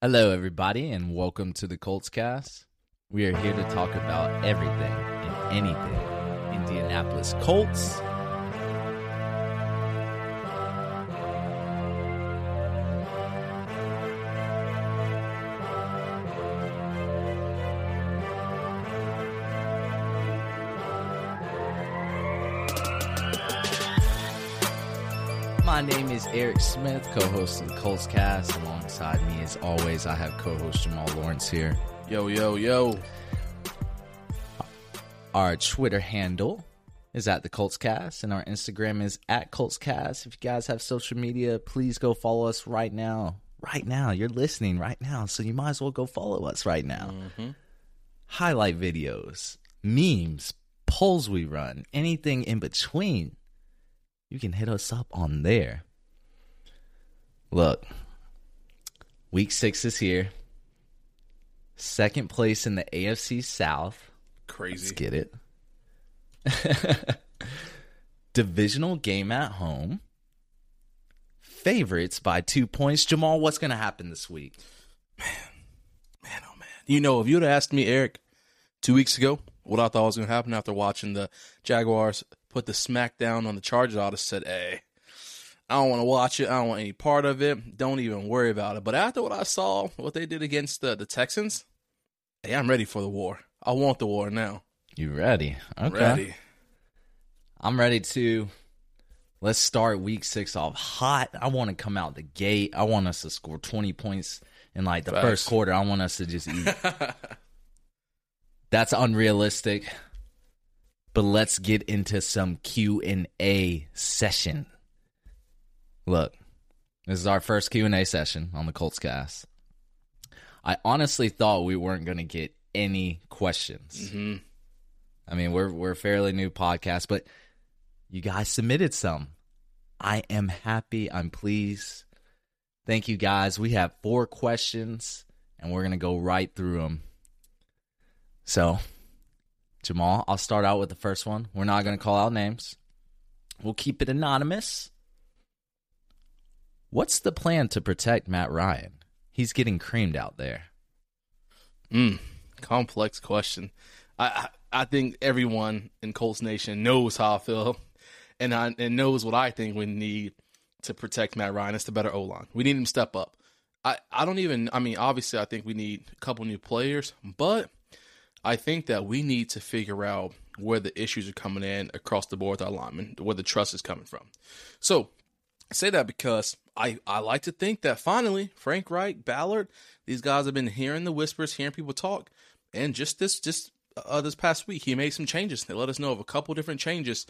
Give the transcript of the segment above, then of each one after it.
Hello, everybody, and welcome to the Colts Cast. We are here to talk about everything and anything Indianapolis Colts. Eric Smith, co-host of the Colts Cast. Alongside me, as always, I have co-host Jamal Lawrence here. Yo, yo, yo. Our Twitter handle is at the Colts Cast, and our Instagram is at Colts Cast. If you guys have social media, please go follow us right now. Right now, you're listening right now, so you might as well go follow us right now. Mm-hmm. Highlight videos, memes, polls we run, anything in between. You can hit us up on there. Look, week six is here. Second place in the AFC South. Crazy. Let's get it. Divisional game at home. Favorites by two points. Jamal, what's going to happen this week? Man, man, oh man. You know, if you'd have asked me, Eric, two weeks ago, what I thought was going to happen after watching the Jaguars put the smackdown on the Chargers, I'd have said, hey, I don't want to watch it. I don't want any part of it. Don't even worry about it. But after what I saw, what they did against the, the Texans, hey, I'm ready for the war. I want the war now. You ready? Okay. Ready. I'm ready to. Let's start week six off hot. I want to come out the gate. I want us to score 20 points in like the Facts. first quarter. I want us to just eat. That's unrealistic. But let's get into some Q&A session. Look, this is our first Q&A session on the Colts cast. I honestly thought we weren't going to get any questions. hmm I mean, we're we're a fairly new podcast, but you guys submitted some. I am happy. I'm pleased. Thank you guys. We have four questions and we're going to go right through them. So, Jamal, I'll start out with the first one. We're not going to call out names. We'll keep it anonymous. What's the plan to protect Matt Ryan? He's getting creamed out there. Mm, complex question. I, I think everyone in Colts Nation knows how I feel, and I, and knows what I think we need to protect Matt Ryan. It's the better O line. We need him to step up. I I don't even. I mean, obviously, I think we need a couple new players, but I think that we need to figure out where the issues are coming in across the board with our linemen, where the trust is coming from. So I say that because I, I like to think that finally Frank Reich, Ballard, these guys have been hearing the whispers, hearing people talk, and just this just uh, this past week he made some changes. They let us know of a couple different changes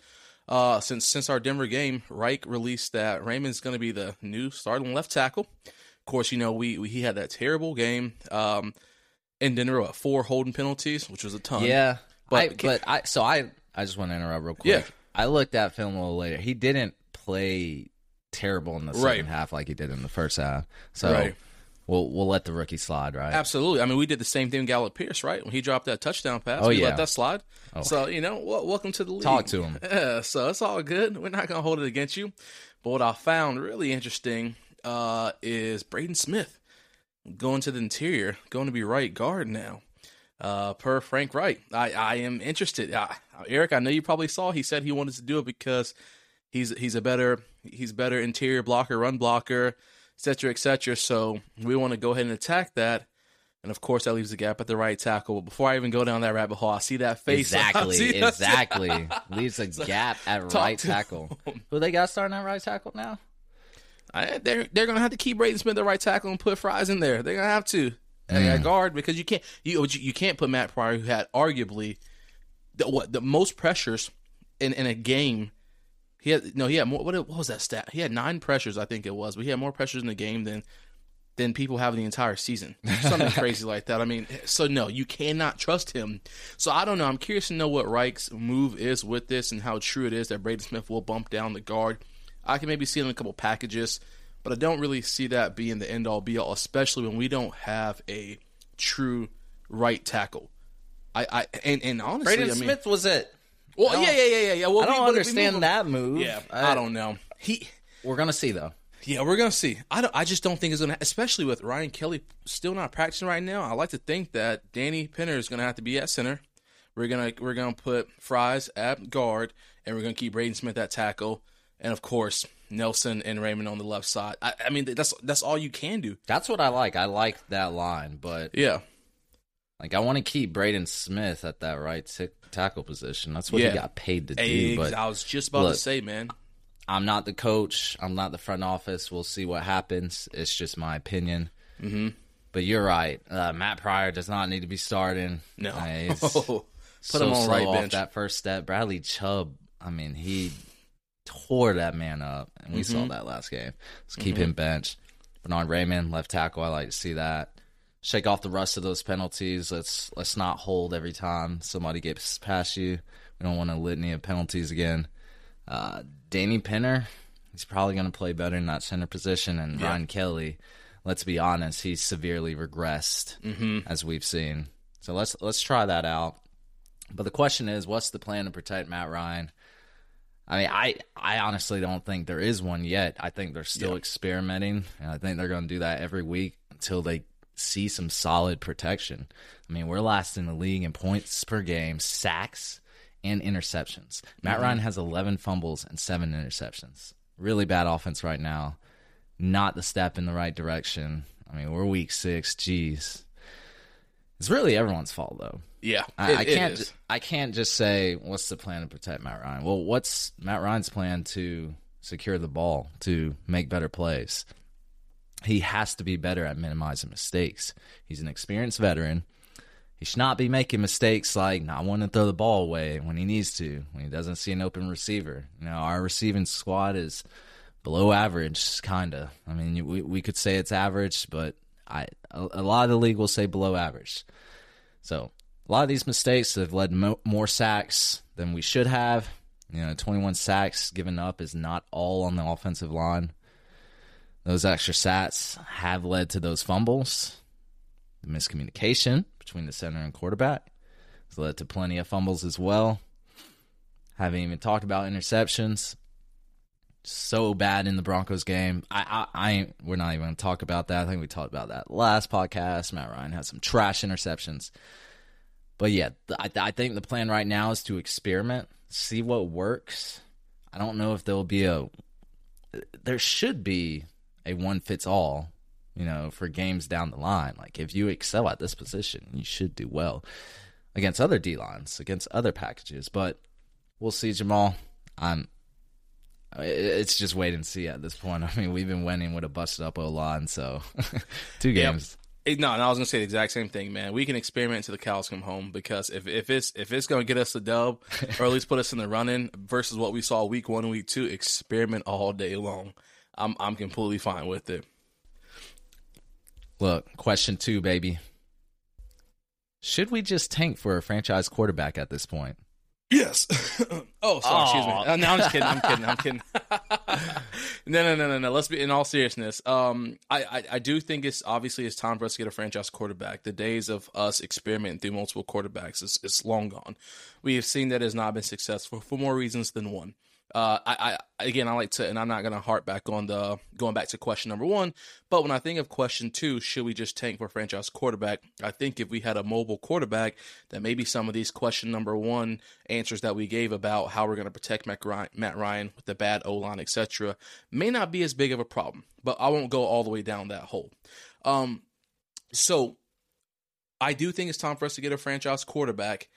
uh, since since our Denver game. Reich released that Raimann's going to be the new starting left tackle. Of course, you know we, we he had that terrible game um, in Denver, what, four holding penalties, which was a ton. Yeah, But- I, but I so I I just want to interrupt real quick. Yeah. I looked at film a little later. He didn't play terrible in the second Right. half like he did in the first half. So Right. we'll we'll let the rookie slide, right? Absolutely. I mean, we did the same thing with Alec Pierce, right? When he dropped that touchdown pass, Oh, we yeah. let that slide. Oh. So, you know, well, welcome to the league. Talk to him. Yeah, so it's all good. We're not going to hold it against you. But what I found really interesting uh, is Braden Smith going to the interior, going to be right guard now. Uh, per Frank Reich, I, I am interested. Uh, Eric, I know you probably saw. He said he wanted to do it because he's he's a better he's better interior blocker, run blocker, etc. cetera, et cetera. So we want to go ahead and attack that. And of course, that leaves a gap at the right tackle. But before I even go down that rabbit hole, I see that face. Exactly, exactly. Leaves a gap at Talk right tackle. him. Who they got starting at right tackle now? I, they're they're gonna have to keep Braden Smith the right tackle and put Fries in there. They're gonna have to Mm. at guard because you can't you you can't put Matt Pryor who had arguably the what the most pressures in in a game. He had no he had more. What, what was that stat? He had nine pressures, I think it was, but he had more pressures in the game than than people have the entire season. Something crazy like that. I mean, so no, you cannot trust him. So I don't know. I'm curious to know what Reich's move is with this and how true it is that Braden Smith will bump down the guard. I can maybe see it in a couple packages, but I don't really see that being the end all be all, especially when we don't have a true right tackle. I, I and, and honestly, Braden I mean, Smith was it. Well, yeah, yeah, yeah, yeah, yeah. Well, I don't if we understand move him- that move. Yeah, I, don't know. He We're gonna see though. Yeah, we're gonna see. I don't. I just don't think it's gonna, especially with Ryan Kelly still not practicing right now. I like to think that Danny Pinter is gonna have to be at center. We're gonna we're gonna put Fries at guard, and we're gonna keep Braden Smith at tackle, and of course Nelson and Raimann on the left side. I, I mean, that's that's all you can do. That's what I like. I like that line, but Yeah, like I want to keep Braden Smith at that right t- tackle position. That's what Yeah. he got paid to do. But I was just about look, to say, man. I'm not the coach. I'm not the front office. We'll see what happens. It's just my opinion. Mm-hmm. But you're right. Uh, Matt Pryor does not need to be starting. No, Uh, put so him on right off bench. that first step. Bradley Chubb. I mean, he tore that man up, and we Mm-hmm. saw that last game. Let's keep him benched. Bernhard Raimann, left tackle. I like to see that. Shake off the rust of those penalties. Let's let's not hold every time somebody gets past you. We don't want a litany of penalties again. Uh, Danny Pinter, he's probably going to play better in that center position. And Ryan Kelly, let's be honest, he's severely regressed Mm-hmm. as we've seen. So let's let's try that out. But the question is, what's the plan to protect Matt Ryan? I mean, I I honestly don't think there is one yet. I think they're still experimenting, and I think they're going to do that every week until they see some solid protection. I mean, we're last in the league in points per game, sacks, and interceptions. Matt mm-hmm. Ryan has 11 fumbles and seven interceptions. Really bad offense right now. Not the step in the right direction. I mean, we're week six. Jeez, it's really everyone's fault though. Yeah, I, it- I can't. I can't just say what's the plan to protect Matt Ryan. Well, what's Matt Ryan's plan to secure the ball to make better plays? He has to be better at minimizing mistakes. He's an experienced veteran. He should not be making mistakes like not wanting to throw the ball away when he needs to, when he doesn't see an open receiver. You know, our receiving squad is below average, kind of. I mean, we, we could say it's average, but I a, a lot of the league will say below average. So a lot of these mistakes have led mo- more sacks than we should have. You know, 21 sacks given up is not all on the offensive line. Those extra sacks have led to those fumbles. The miscommunication between the center and quarterback has led to plenty of fumbles as well. Haven't even talked about interceptions. So bad in the Broncos game. I, I, I we're not even going to talk about that. I think we talked about that last podcast. Matt Ryan had some trash interceptions. But yeah, I, I think the plan right now is to experiment, see what works. I don't know if there'll be a. There should be a one fits all, you know, for games down the line. Like if you excel at this position, you should do well against other D lines, against other packages. But we'll see, Jamal. I'm. It's just wait and see at this point. I mean, we've been winning with a busted up O line, so two games. Eh, No, and I was gonna say the exact same thing, man. We can experiment until the cows come home because if, if it's if it's gonna get us a dub or at least put us in the running versus what we saw week one and week two, experiment all day long. I'm I'm completely fine with it. Look, question two, baby. Should we just tank for a franchise quarterback at this point? Yes. oh, sorry. Excuse me. Aw. Uh, no, I'm just kidding. I'm kidding. I'm kidding. no, no, no, no, no. Let's be in all seriousness. Um, I, I, I do think it's obviously it's time for us to get a franchise quarterback. The days of us experimenting through multiple quarterbacks is, is long gone. We have seen that it has not been successful for more reasons than one. Uh, I, I again, I like to, and I'm not going to harp back on the going back to question number one. But when I think of question two, should we just tank for franchise quarterback? I think if we had a mobile quarterback, that maybe some of these question number one answers that we gave about how we're going to protect Matt Ryan, Matt Ryan with the bad O line, etc., may not be as big of a problem. But I won't go all the way down that hole. Um, so I do think it's time for us to get a franchise quarterback.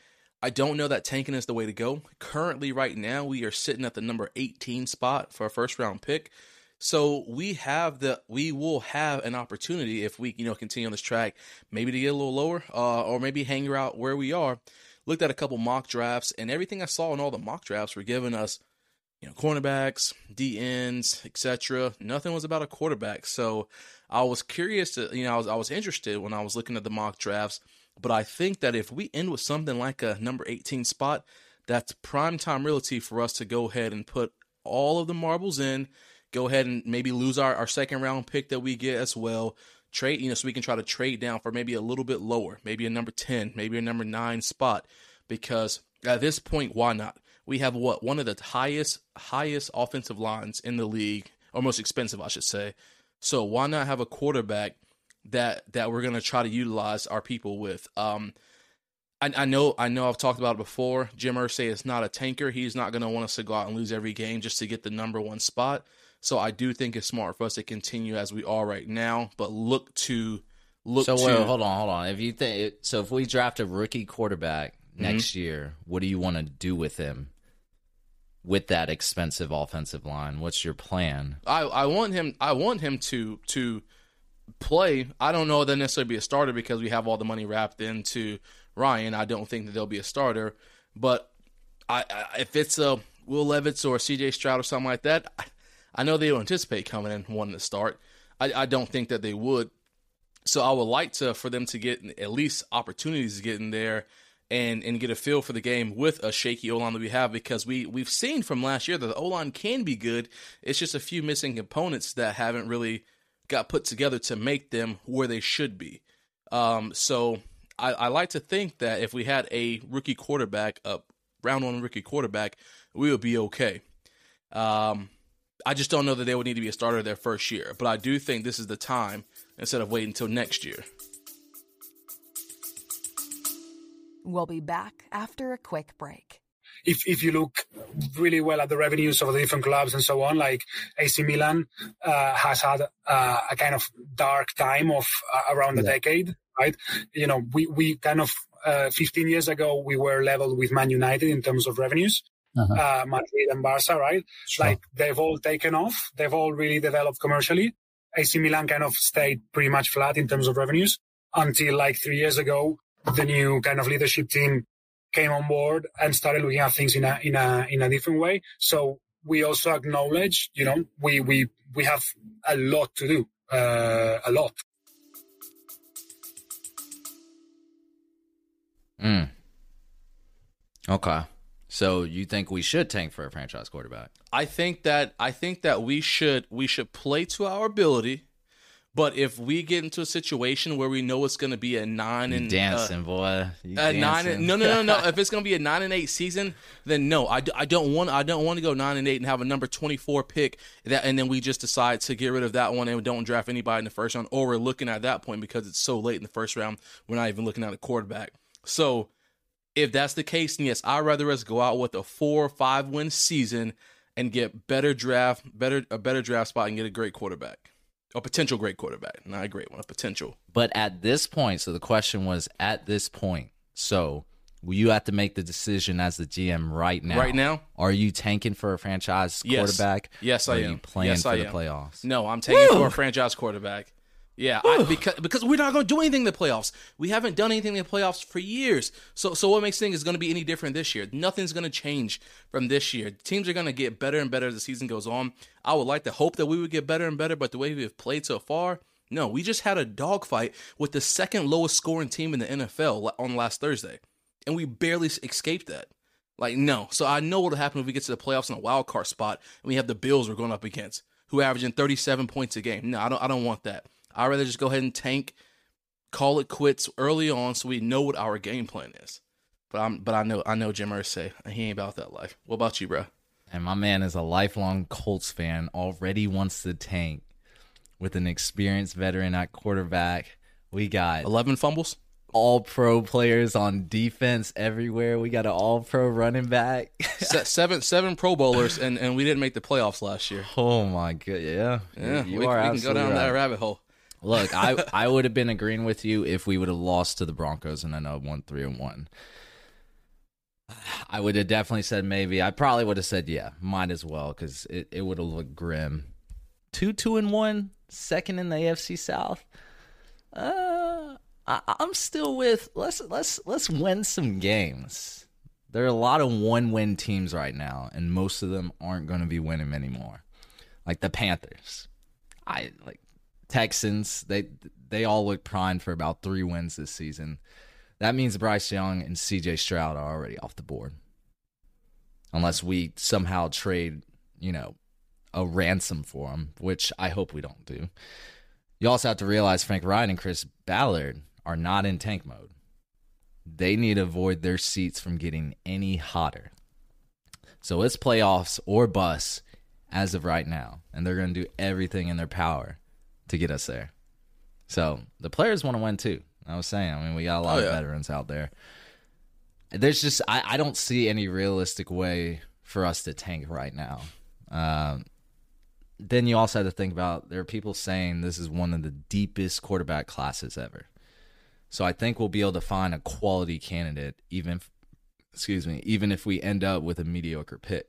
I don't know that tanking is the way to go. Currently, right now, we are sitting at the number 18 spot for a first round pick. So we have the we will have an opportunity if we you know continue on this track, maybe to get a little lower, uh, or maybe hang out where we are. Looked at a couple mock drafts, and everything I saw in all the mock drafts were giving us, you know, cornerbacks, D ends, etc. Nothing was about a quarterback. So I was curious to you know I was I was interested when I was looking at the mock drafts. But I think that if we end with something like a number 18 spot, that's prime time realty for us to go ahead and put all of the marbles in, go ahead and maybe lose our, our second round pick that we get as well. Trade, you know, so we can try to trade down for maybe a little bit lower, maybe a number 10, maybe a number nine spot. Because at this point, why not? We have what one of the highest highest offensive lines in the league or most expensive, I should say. So why not have a quarterback that that we're gonna try to utilize our people with? Um, I, I know I know I've talked about it before. Jim Irsay is not a tanker. He's not gonna want us to go out and lose every game just to get the number one spot. So I do think it's smart for us to continue as we are right now, but look to look So to wait, hold on, hold on. If you think so, if we draft a rookie quarterback Mm-hmm. next year, what do you want to do with him? With that expensive offensive line, what's your plan? I, I want him I want him to to play. I don't know that necessarily be a starter because we have all the money wrapped into Ryan. I don't think that they'll be a starter, but I, I if it's a Will Levis or CJ Stroud or something like that, I, I know they will anticipate coming in wanting to start. I, I don't think that they would. So I would like to for them to get at least opportunities to get in there and and get a feel for the game with a shaky O line that we have because we we've seen from last year that the O line can be good. It's just a few missing components that haven't really got put together to make them where they should be. Um, so I, I like to think that if we had a rookie quarterback, a round one rookie quarterback, we would be okay. Um, I just don't know that they would need to be a starter their first year, but I do think this is the time instead of waiting until next year. We'll be back after a quick break. If if you look really well at the revenues of the different clubs and so on, like AC Milan uh, has had uh, a kind of dark time of uh, around a decade, right? You know, we we kind of uh, 15 years ago we were leveled with Man United in terms of revenues. Uh-huh. Uh, Madrid and Barca, right? Sure. Like they've all taken off. They've all really developed commercially. AC Milan kind of stayed pretty much flat in terms of revenues until like three years ago, the new kind of leadership team came on board and started looking at things in a in a in a different way. So we also acknowledge, you know, we we we have a lot to do, uh, a lot. Mm. Okay. So you think we should tank for a franchise quarterback? I think that I think that we should we should play to our ability, but if we get into a situation where we know it's going to be a nine and You and dancing, boy. You uh, a nine and, no no no no if it's going to be a nine and eight season, then no I, I don't want I don't want to go nine and eight and have a number twenty four pick that and then we just decide to get rid of that one and don't draft anybody in the first round or we're looking at that point because it's so late in the first round we're not even looking at a quarterback. So if that's the case, then yes, I'd rather us go out with a four or five win season and get better draft, better a better draft spot and get a great quarterback. A potential great quarterback. Not a great one, a potential. But at this point, so the question was at this point. So you have to make the decision as the GM right now. Right now? Are you tanking for a franchise Yes. quarterback? Yes, Or I Are am. you playing Yes, for I the am. playoffs? No, I'm taking for a franchise quarterback. Yeah, I, because because we're not going to do anything in the playoffs. We haven't done anything in the playoffs for years. So so what makes things going to be any different this year? Nothing's going to change from this year. Teams are going to get better and better as the season goes on. I would like to hope that we would get better and better, but the way we've played so far, no. We just had a dogfight with the second lowest scoring team in the NFL on last Thursday, and we barely escaped that. Like no. So I know what'll happen if we get to the playoffs in a wild card spot and we have the Bills we're going up against, who averaging 37 points a game. No, I don't I don't want that. I'd rather just go ahead and tank, call it quits early on so we know what our game plan is. But I'm but I know I know Jim Irsay. He ain't about that life. What about you, bro? And my man is a lifelong Colts fan, already wants to tank with an experienced veteran at quarterback. We got 11 fumbles? all pro players on defense everywhere. We got an all pro running back. Se- seven seven Pro Bowlers and, and we didn't make the playoffs last year. oh my god, yeah. Yeah, you we, are we can go down that rabbit hole. Look, I I would have been agreeing with you if we would have lost to the Broncos and then I won three and one. I would have definitely said maybe. I probably would have said yeah, might as well because it, it would have looked grim. Two two and one, second in the AFC South. Uh, I, I'm still with let's let's let's win some games. There are a lot of one win teams right now, and most of them aren't going to be winning anymore. Like the Panthers, I like Texans. They they all look primed for about three wins this season. That means Bryce Young and C.J. Stroud are already off the board, unless we somehow trade, you know, a ransom for them, which I hope we don't do. You also have to realize Frank Ryan and Chris Ballard are not in tank mode. They need to avoid their seats from getting any hotter. So it's playoffs or bust as of right now, and they're going to do everything in their power to get us there. So the players want to win too. I was saying, I mean, we got a lot Oh, of veterans out there. There's just I, I don't see any realistic way for us to tank right now. Um, then you also have to think about there are people saying this is one of the deepest quarterback classes ever. So I think we'll be able to find a quality candidate, even if, excuse me, even if we end up with a mediocre pick.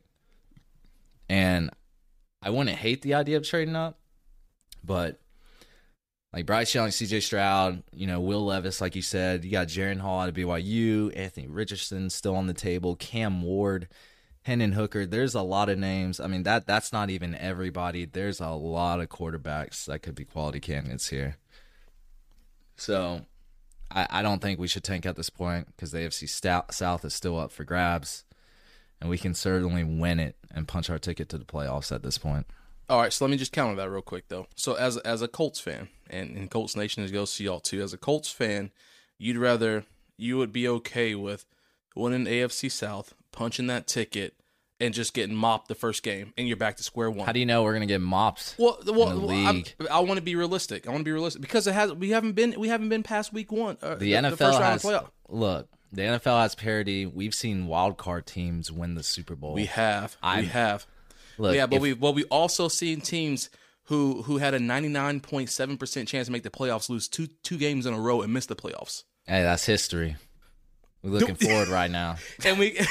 And I wouldn't hate the idea of trading up, but like Bryce Young, CJ Stroud, you know, Will Levis, like you said, you got Jaren Hall out of BYU, Anthony Richardson still on the table, Cam Ward, Hendon Hooker. There's a lot of names. I mean, that that's not even everybody. There's a lot of quarterbacks that could be quality candidates here. So I, I don't think we should tank at this point because the AFC Stout, South is still up for grabs, and we can certainly win it and punch our ticket to the playoffs at this point. All right, so let me just counter that real quick though. So as as a Colts fan, and, and Colts Nation is goes to y'all too. As a Colts fan, you'd rather you would be okay with winning AFC South, punching that ticket, and just getting mopped the first game, and you're back to square one. How do you know we're gonna get mopped? well, well, in the well, league? I, want to be realistic. I want to be realistic because it has. We haven't been. We haven't been past week one. Uh, The, first NFL round has look. The NFL has parity. We've seen wild card teams win the Super Bowl. We have. we I'm- have. Look, yeah, but if- we but we also seen teams who who had a 99.7% chance to make the playoffs lose two two games in a row and miss the playoffs. Hey, that's history. We're looking forward right now. And we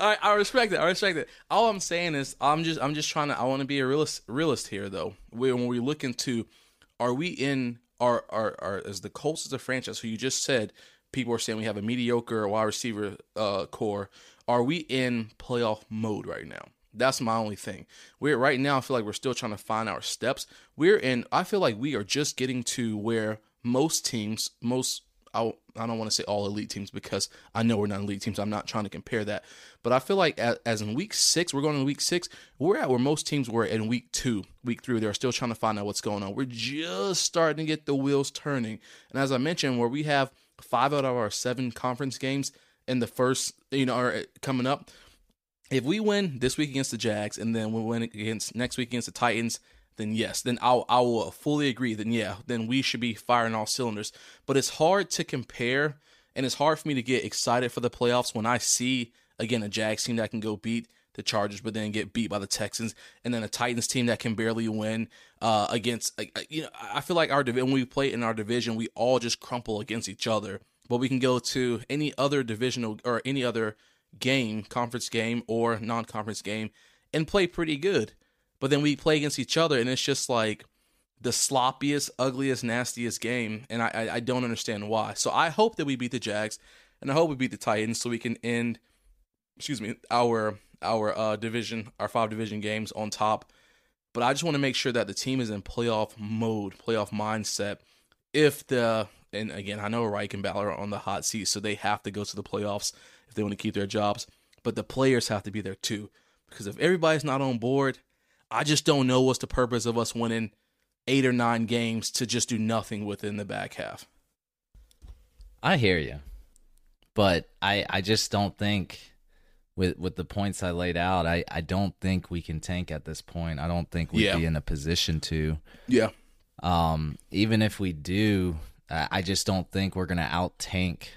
I, I respect it. I respect it. All I'm saying is I'm just I'm just trying to I want to be a realist realist here though. We, when we look into are we in our our our as the Colts as a franchise who you just said people are saying we have a mediocre wide receiver uh core. Are we in playoff mode right now? That's my only thing. We're right now I feel like we're still trying to find our steps. We're in I feel like we are just getting to where most teams, most I, I don't want to say all elite teams because I know we're not elite teams. I'm not trying to compare that. But I feel like as, as in week six, we're going in week six, we're at where most teams were in week two, week three. They're still trying to find out what's going on. We're just starting to get the wheels turning. And as I mentioned, where we have five out of our seven conference games in the first, you know, are coming up, if we win this week against the Jags and then we win against next week against the Titans, then yes, then I'll I will fully agree. Then yeah, then we should be firing all cylinders. But it's hard to compare, and it's hard for me to get excited for the playoffs when I see again a Jags team that can go beat the Chargers, but then get beat by the Texans, and then a Titans team that can barely win uh, against. Uh, you know, I feel like our division when we play in our division, we all just crumple against each other. But we can go to any other divisional or any other game, conference game or non-conference game, and play pretty good. But then we play against each other, and it's just like the sloppiest, ugliest, nastiest game, and I, I, I don't understand why. So I hope that we beat the Jags, and I hope we beat the Titans, so we can end, excuse me, our our uh, division, our five division games on top. But I just want to make sure that the team is in playoff mode, playoff mindset. If the and again, I know Reich and Ballard are on the hot seat, so they have to go to the playoffs if they want to keep their jobs. But the players have to be there too, because if everybody's not on board, I just don't know what's the purpose of us winning eight or nine games to just do nothing within the back half. I hear you, but I I just don't think with with the points I laid out, I I don't think we can tank at this point. I don't think we'd Yeah. be in a position to. Yeah, Um, even if we do, I I just don't think we're gonna out tank.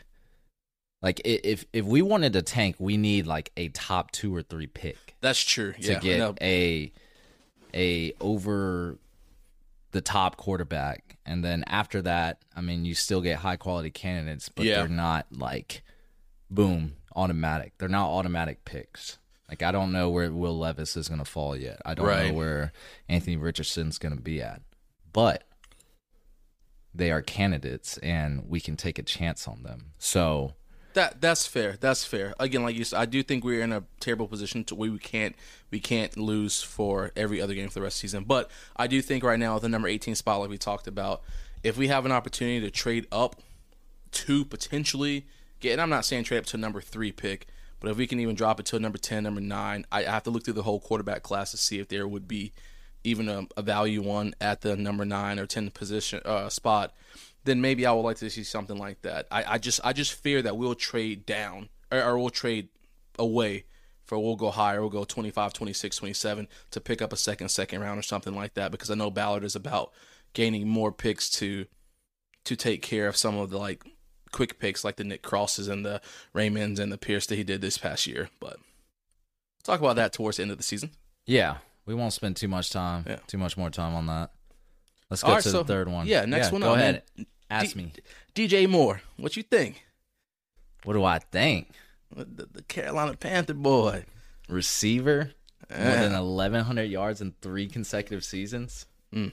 Like if if we wanted to tank, we need like a top two or three pick that's true. to Yeah, get no, a a over the top quarterback, and then after that, I mean, you still get high quality candidates, but Yeah. they're not like boom automatic. They're not automatic picks. Like I don't know where Will Levis is going to fall yet. I don't Right. know where Anthony Richardson's going to be at, but they are candidates, and we can take a chance on them. So That that's fair. That's fair. Again, like you said, I do think we're in a terrible position to where we can't we can't lose for every other game for the rest of the season. But I do think right now, the number eighteen spot, like we talked about, if we have an opportunity to trade up to potentially get, and I'm not saying trade up to number three pick, but if we can even drop it to number ten, number nine, I, I have to look through the whole quarterback class to see if there would be even a, a value one at the number nine or ten position uh, spot then maybe I would like to see something like that. I, I just I just fear that we'll trade down or, or we'll trade away for we'll go higher, we'll go 25, 26, 27 to pick up a second, second round or something like that. Because I know Ballard is about gaining more picks to to take care of some of the like quick picks like the Nick Crosses and the Raimanns and the Pierce that he did this past year. But talk about that towards the end of the season. Yeah, we won't spend too much time, Yeah. too much more time on that. Let's go right, to so- the third one. yeah, next one Go ahead. man. Ask D- me. DJ Moore, what you think? What do I think? The, the Carolina Panther boy. Receiver, more than 1,100 yards in three consecutive seasons. Mm.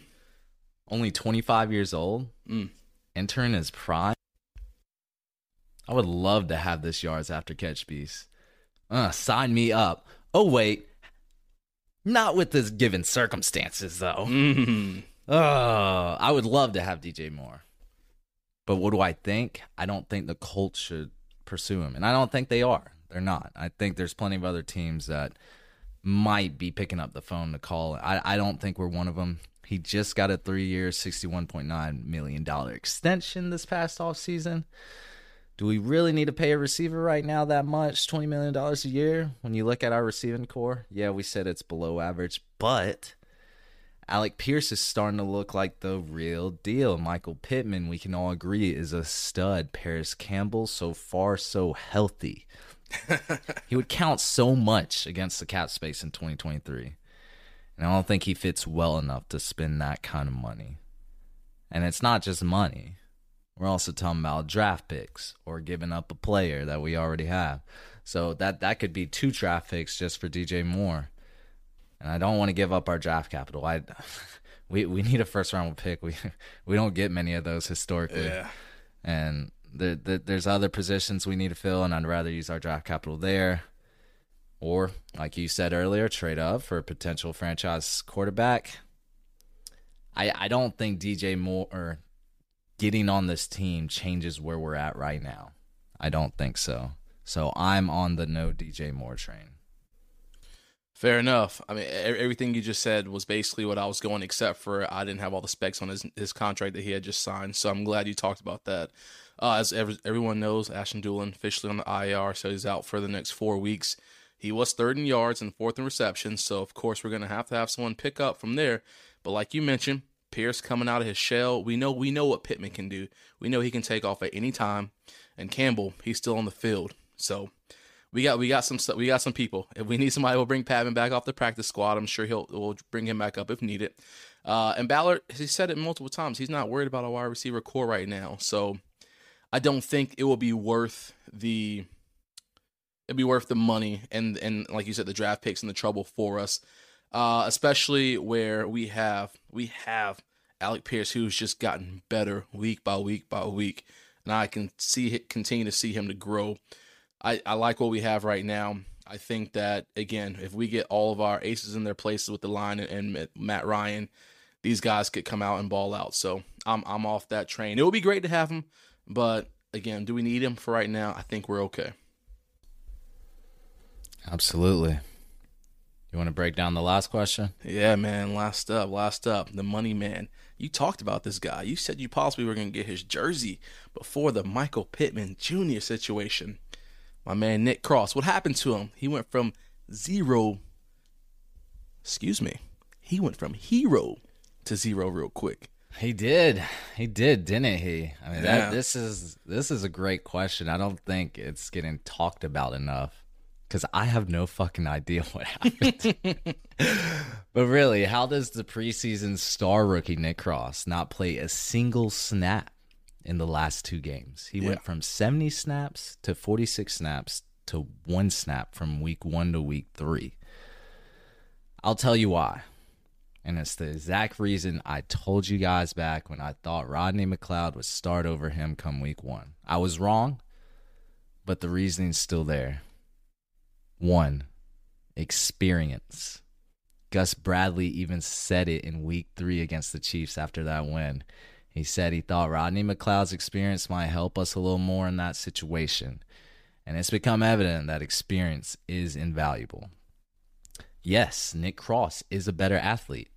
Only 25 years old. Mm. Entering his prime. I would love to have this yards after catch beast. Uh, sign me up. Oh wait, not with this given circumstances though. Mm. Oh, I would love to have DJ Moore. But what do I think? I don't think the Colts should pursue him. And I don't think they are. They're not. I think there's plenty of other teams that might be picking up the phone to call. I, I don't think we're one of them. He just got a three year, $61.9 million extension this past offseason. Do we really need to pay a receiver right now that much? $20 million a year? When you look at our receiving core, yeah, we said it's below average, but Alec Pierce is starting to look like the real deal. Michael Pittman, we can all agree, is a stud. Parris Campbell, so far, so healthy. he would count so much against the cap space in 2023. And I don't think he fits well enough to spend that kind of money. And it's not just money. We're also talking about draft picks or giving up a player that we already have. So that that could be two draft picks just for DJ Moore and I don't want to give up our draft capital. I we we need a first round pick. We we don't get many of those historically, Yeah. and there, there, there's other positions we need to fill, and I'd rather use our draft capital there, or like you said earlier, trade up for a potential franchise quarterback. I I don't think DJ Moore or getting on this team changes where we're at right now. I don't think so. So I'm on the no DJ Moore train. Fair enough. I mean, everything you just said was basically what I was going, except for I didn't have all the specs on his his contract that he had just signed. So I'm glad you talked about that. Uh, as every, everyone knows, Ashton Dulin officially on the IR, so he's out for the next four weeks. He was third in yards and fourth in receptions, so of course we're gonna have to have someone pick up from there. But like you mentioned, Pierce coming out of his shell, we know we know what Pittman can do. We know he can take off at any time, and Campbell, he's still on the field. So we got we got some we got some people. If we need somebody, we'll bring Patmon back off the practice squad. I'm sure he'll we'll bring him back up if needed. Uh, and Ballard, he said it multiple times. He's not worried about a wide receiver core right now. So I don't think it will be worth the it'd be worth the money and and like you said, the draft picks and the trouble for us. Uh, especially where we have we have Alec Pierce, who's just gotten better week by week by week, and I can see it continue to see him to grow. I, I like what we have right now. I think that again, if we get all of our aces in their places with the line and, and Matt Ryan, these guys could come out and ball out. So I'm I'm off that train. It would be great to have him, but again, do we need him for right now? I think we're okay. Absolutely. You want to break down the last question? Yeah, man. Last up, last up, the money man. You talked about this guy. You said you possibly were going to get his jersey before the Michael Pittman Jr. situation. My man Nick Cross. What happened to him? He went from zero. Excuse me. He went from hero to zero real quick. He did. He did, didn't he? I mean, Yeah. that, this is this is a great question. I don't think it's getting talked about enough because I have no fucking idea what happened. but really, how does the preseason star rookie Nick Cross not play a single snap in the last two games? He went from 70 snaps to 46 snaps to one snap from week one to week three. I'll tell you why. And it's the exact reason I told you guys back when I thought Rodney McLeod would start over him come week one. I was wrong, but the reasoning's still there. One, experience. Gus Bradley even said it in week three against the Chiefs after that win. He said he thought Rodney McLeod's experience might help us a little more in that situation. And it's become evident that experience is invaluable. Yes, Nick Cross is a better athlete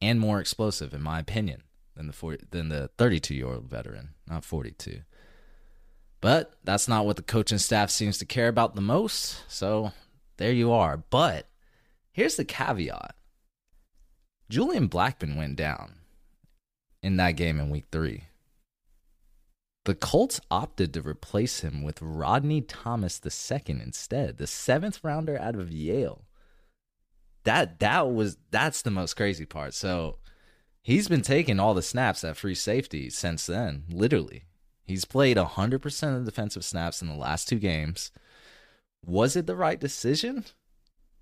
and more explosive, in my opinion, than the 40, than the 32 year old veteran, not 42. But that's not what the coaching staff seems to care about the most. So there you are. But here's the caveat Julian Blackmon went down in that game in week three. The Colts opted to replace him with Rodney Thomas II instead, the seventh rounder out of Yale. That that was that's the most crazy part. So he's been taking all the snaps at free safety since then, literally. He's played 100% of defensive snaps in the last two games. Was it the right decision?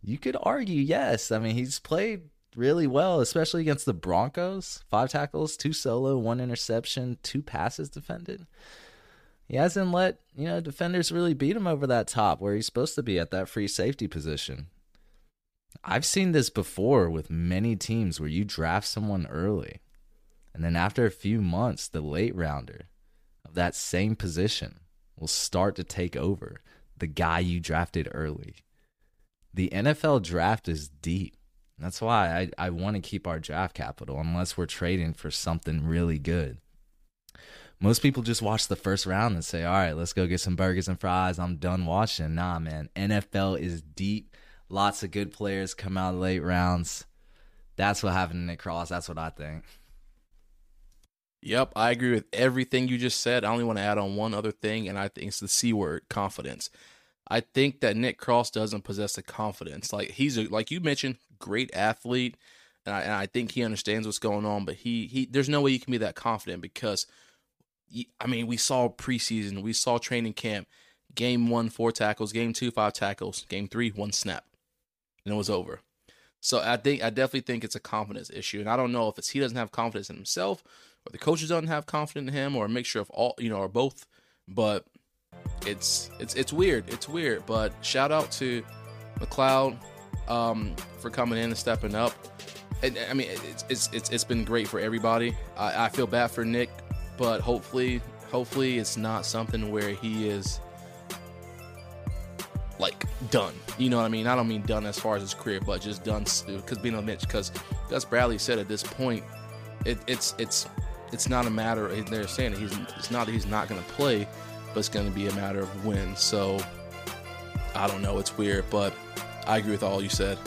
You could argue yes. I mean, he's played really well, especially against the Broncos. Five tackles, two solo, one interception, two passes defended. He hasn't let, you know, defenders really beat him over that top where he's supposed to be at that free safety position. I've seen this before with many teams where you draft someone early and then after a few months, the late rounder of that same position will start to take over the guy you drafted early. The NFL draft is deep. That's why I, I want to keep our draft capital unless we're trading for something really good. Most people just watch the first round and say, all right, let's go get some burgers and fries. I'm done watching. Nah, man. NFL is deep. Lots of good players come out late rounds. That's what happened to Nick Cross. That's what I think. Yep, I agree with everything you just said. I only want to add on one other thing, and I think it's the C word confidence. I think that Nick Cross doesn't possess the confidence. Like he's a, like you mentioned, great athlete, and I, and I think he understands what's going on. But he he there's no way you can be that confident because, I mean, we saw preseason, we saw training camp, game one four tackles, game two five tackles, game three one snap, and it was over. So I think I definitely think it's a confidence issue, and I don't know if it's he doesn't have confidence in himself or the coaches don't have confidence in him or a mixture of all you know or both but it's it's it's weird it's weird but shout out to mcleod um, for coming in and stepping up and, i mean it's, it's it's it's been great for everybody. I, I feel bad for nick but hopefully hopefully it's not something where he is like done. You know what I mean? I don't mean done as far as his career, but just done because being a Mitch. Because Gus Bradley said at this point, it, it's it's it's not a matter. They're saying he's it's not that he's not going to play, but it's going to be a matter of when. So I don't know. It's weird, but I agree with all you said.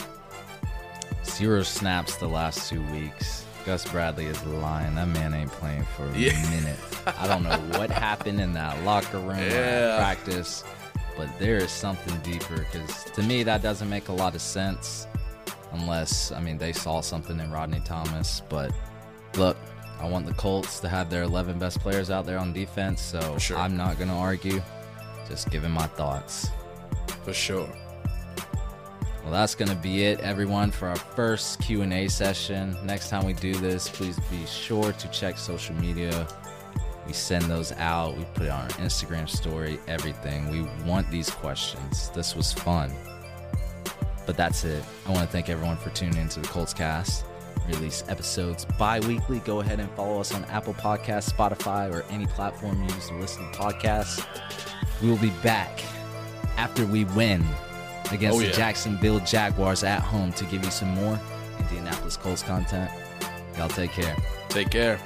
Zero snaps the last two weeks. Gus Bradley is lying. That man ain't playing for a yeah. minute. I don't know what happened in that locker room yeah. practice, but there is something deeper because to me that doesn't make a lot of sense unless I mean they saw something in Rodney Thomas. But look, I want the Colts to have their 11 best players out there on defense, so sure. I'm not going to argue. Just giving my thoughts. For sure. Well, that's going to be it, everyone, for our first Q&A session. Next time we do this, please be sure to check social media. We send those out. We put it on our Instagram story, everything. We want these questions. This was fun. But that's it. I want to thank everyone for tuning into the Colts Cast release episodes bi-weekly go ahead and follow us on apple podcasts spotify or any platform you use to listen to podcasts we will be back after we win against oh, yeah. the jacksonville jaguars at home to give you some more indianapolis colts content y'all take care take care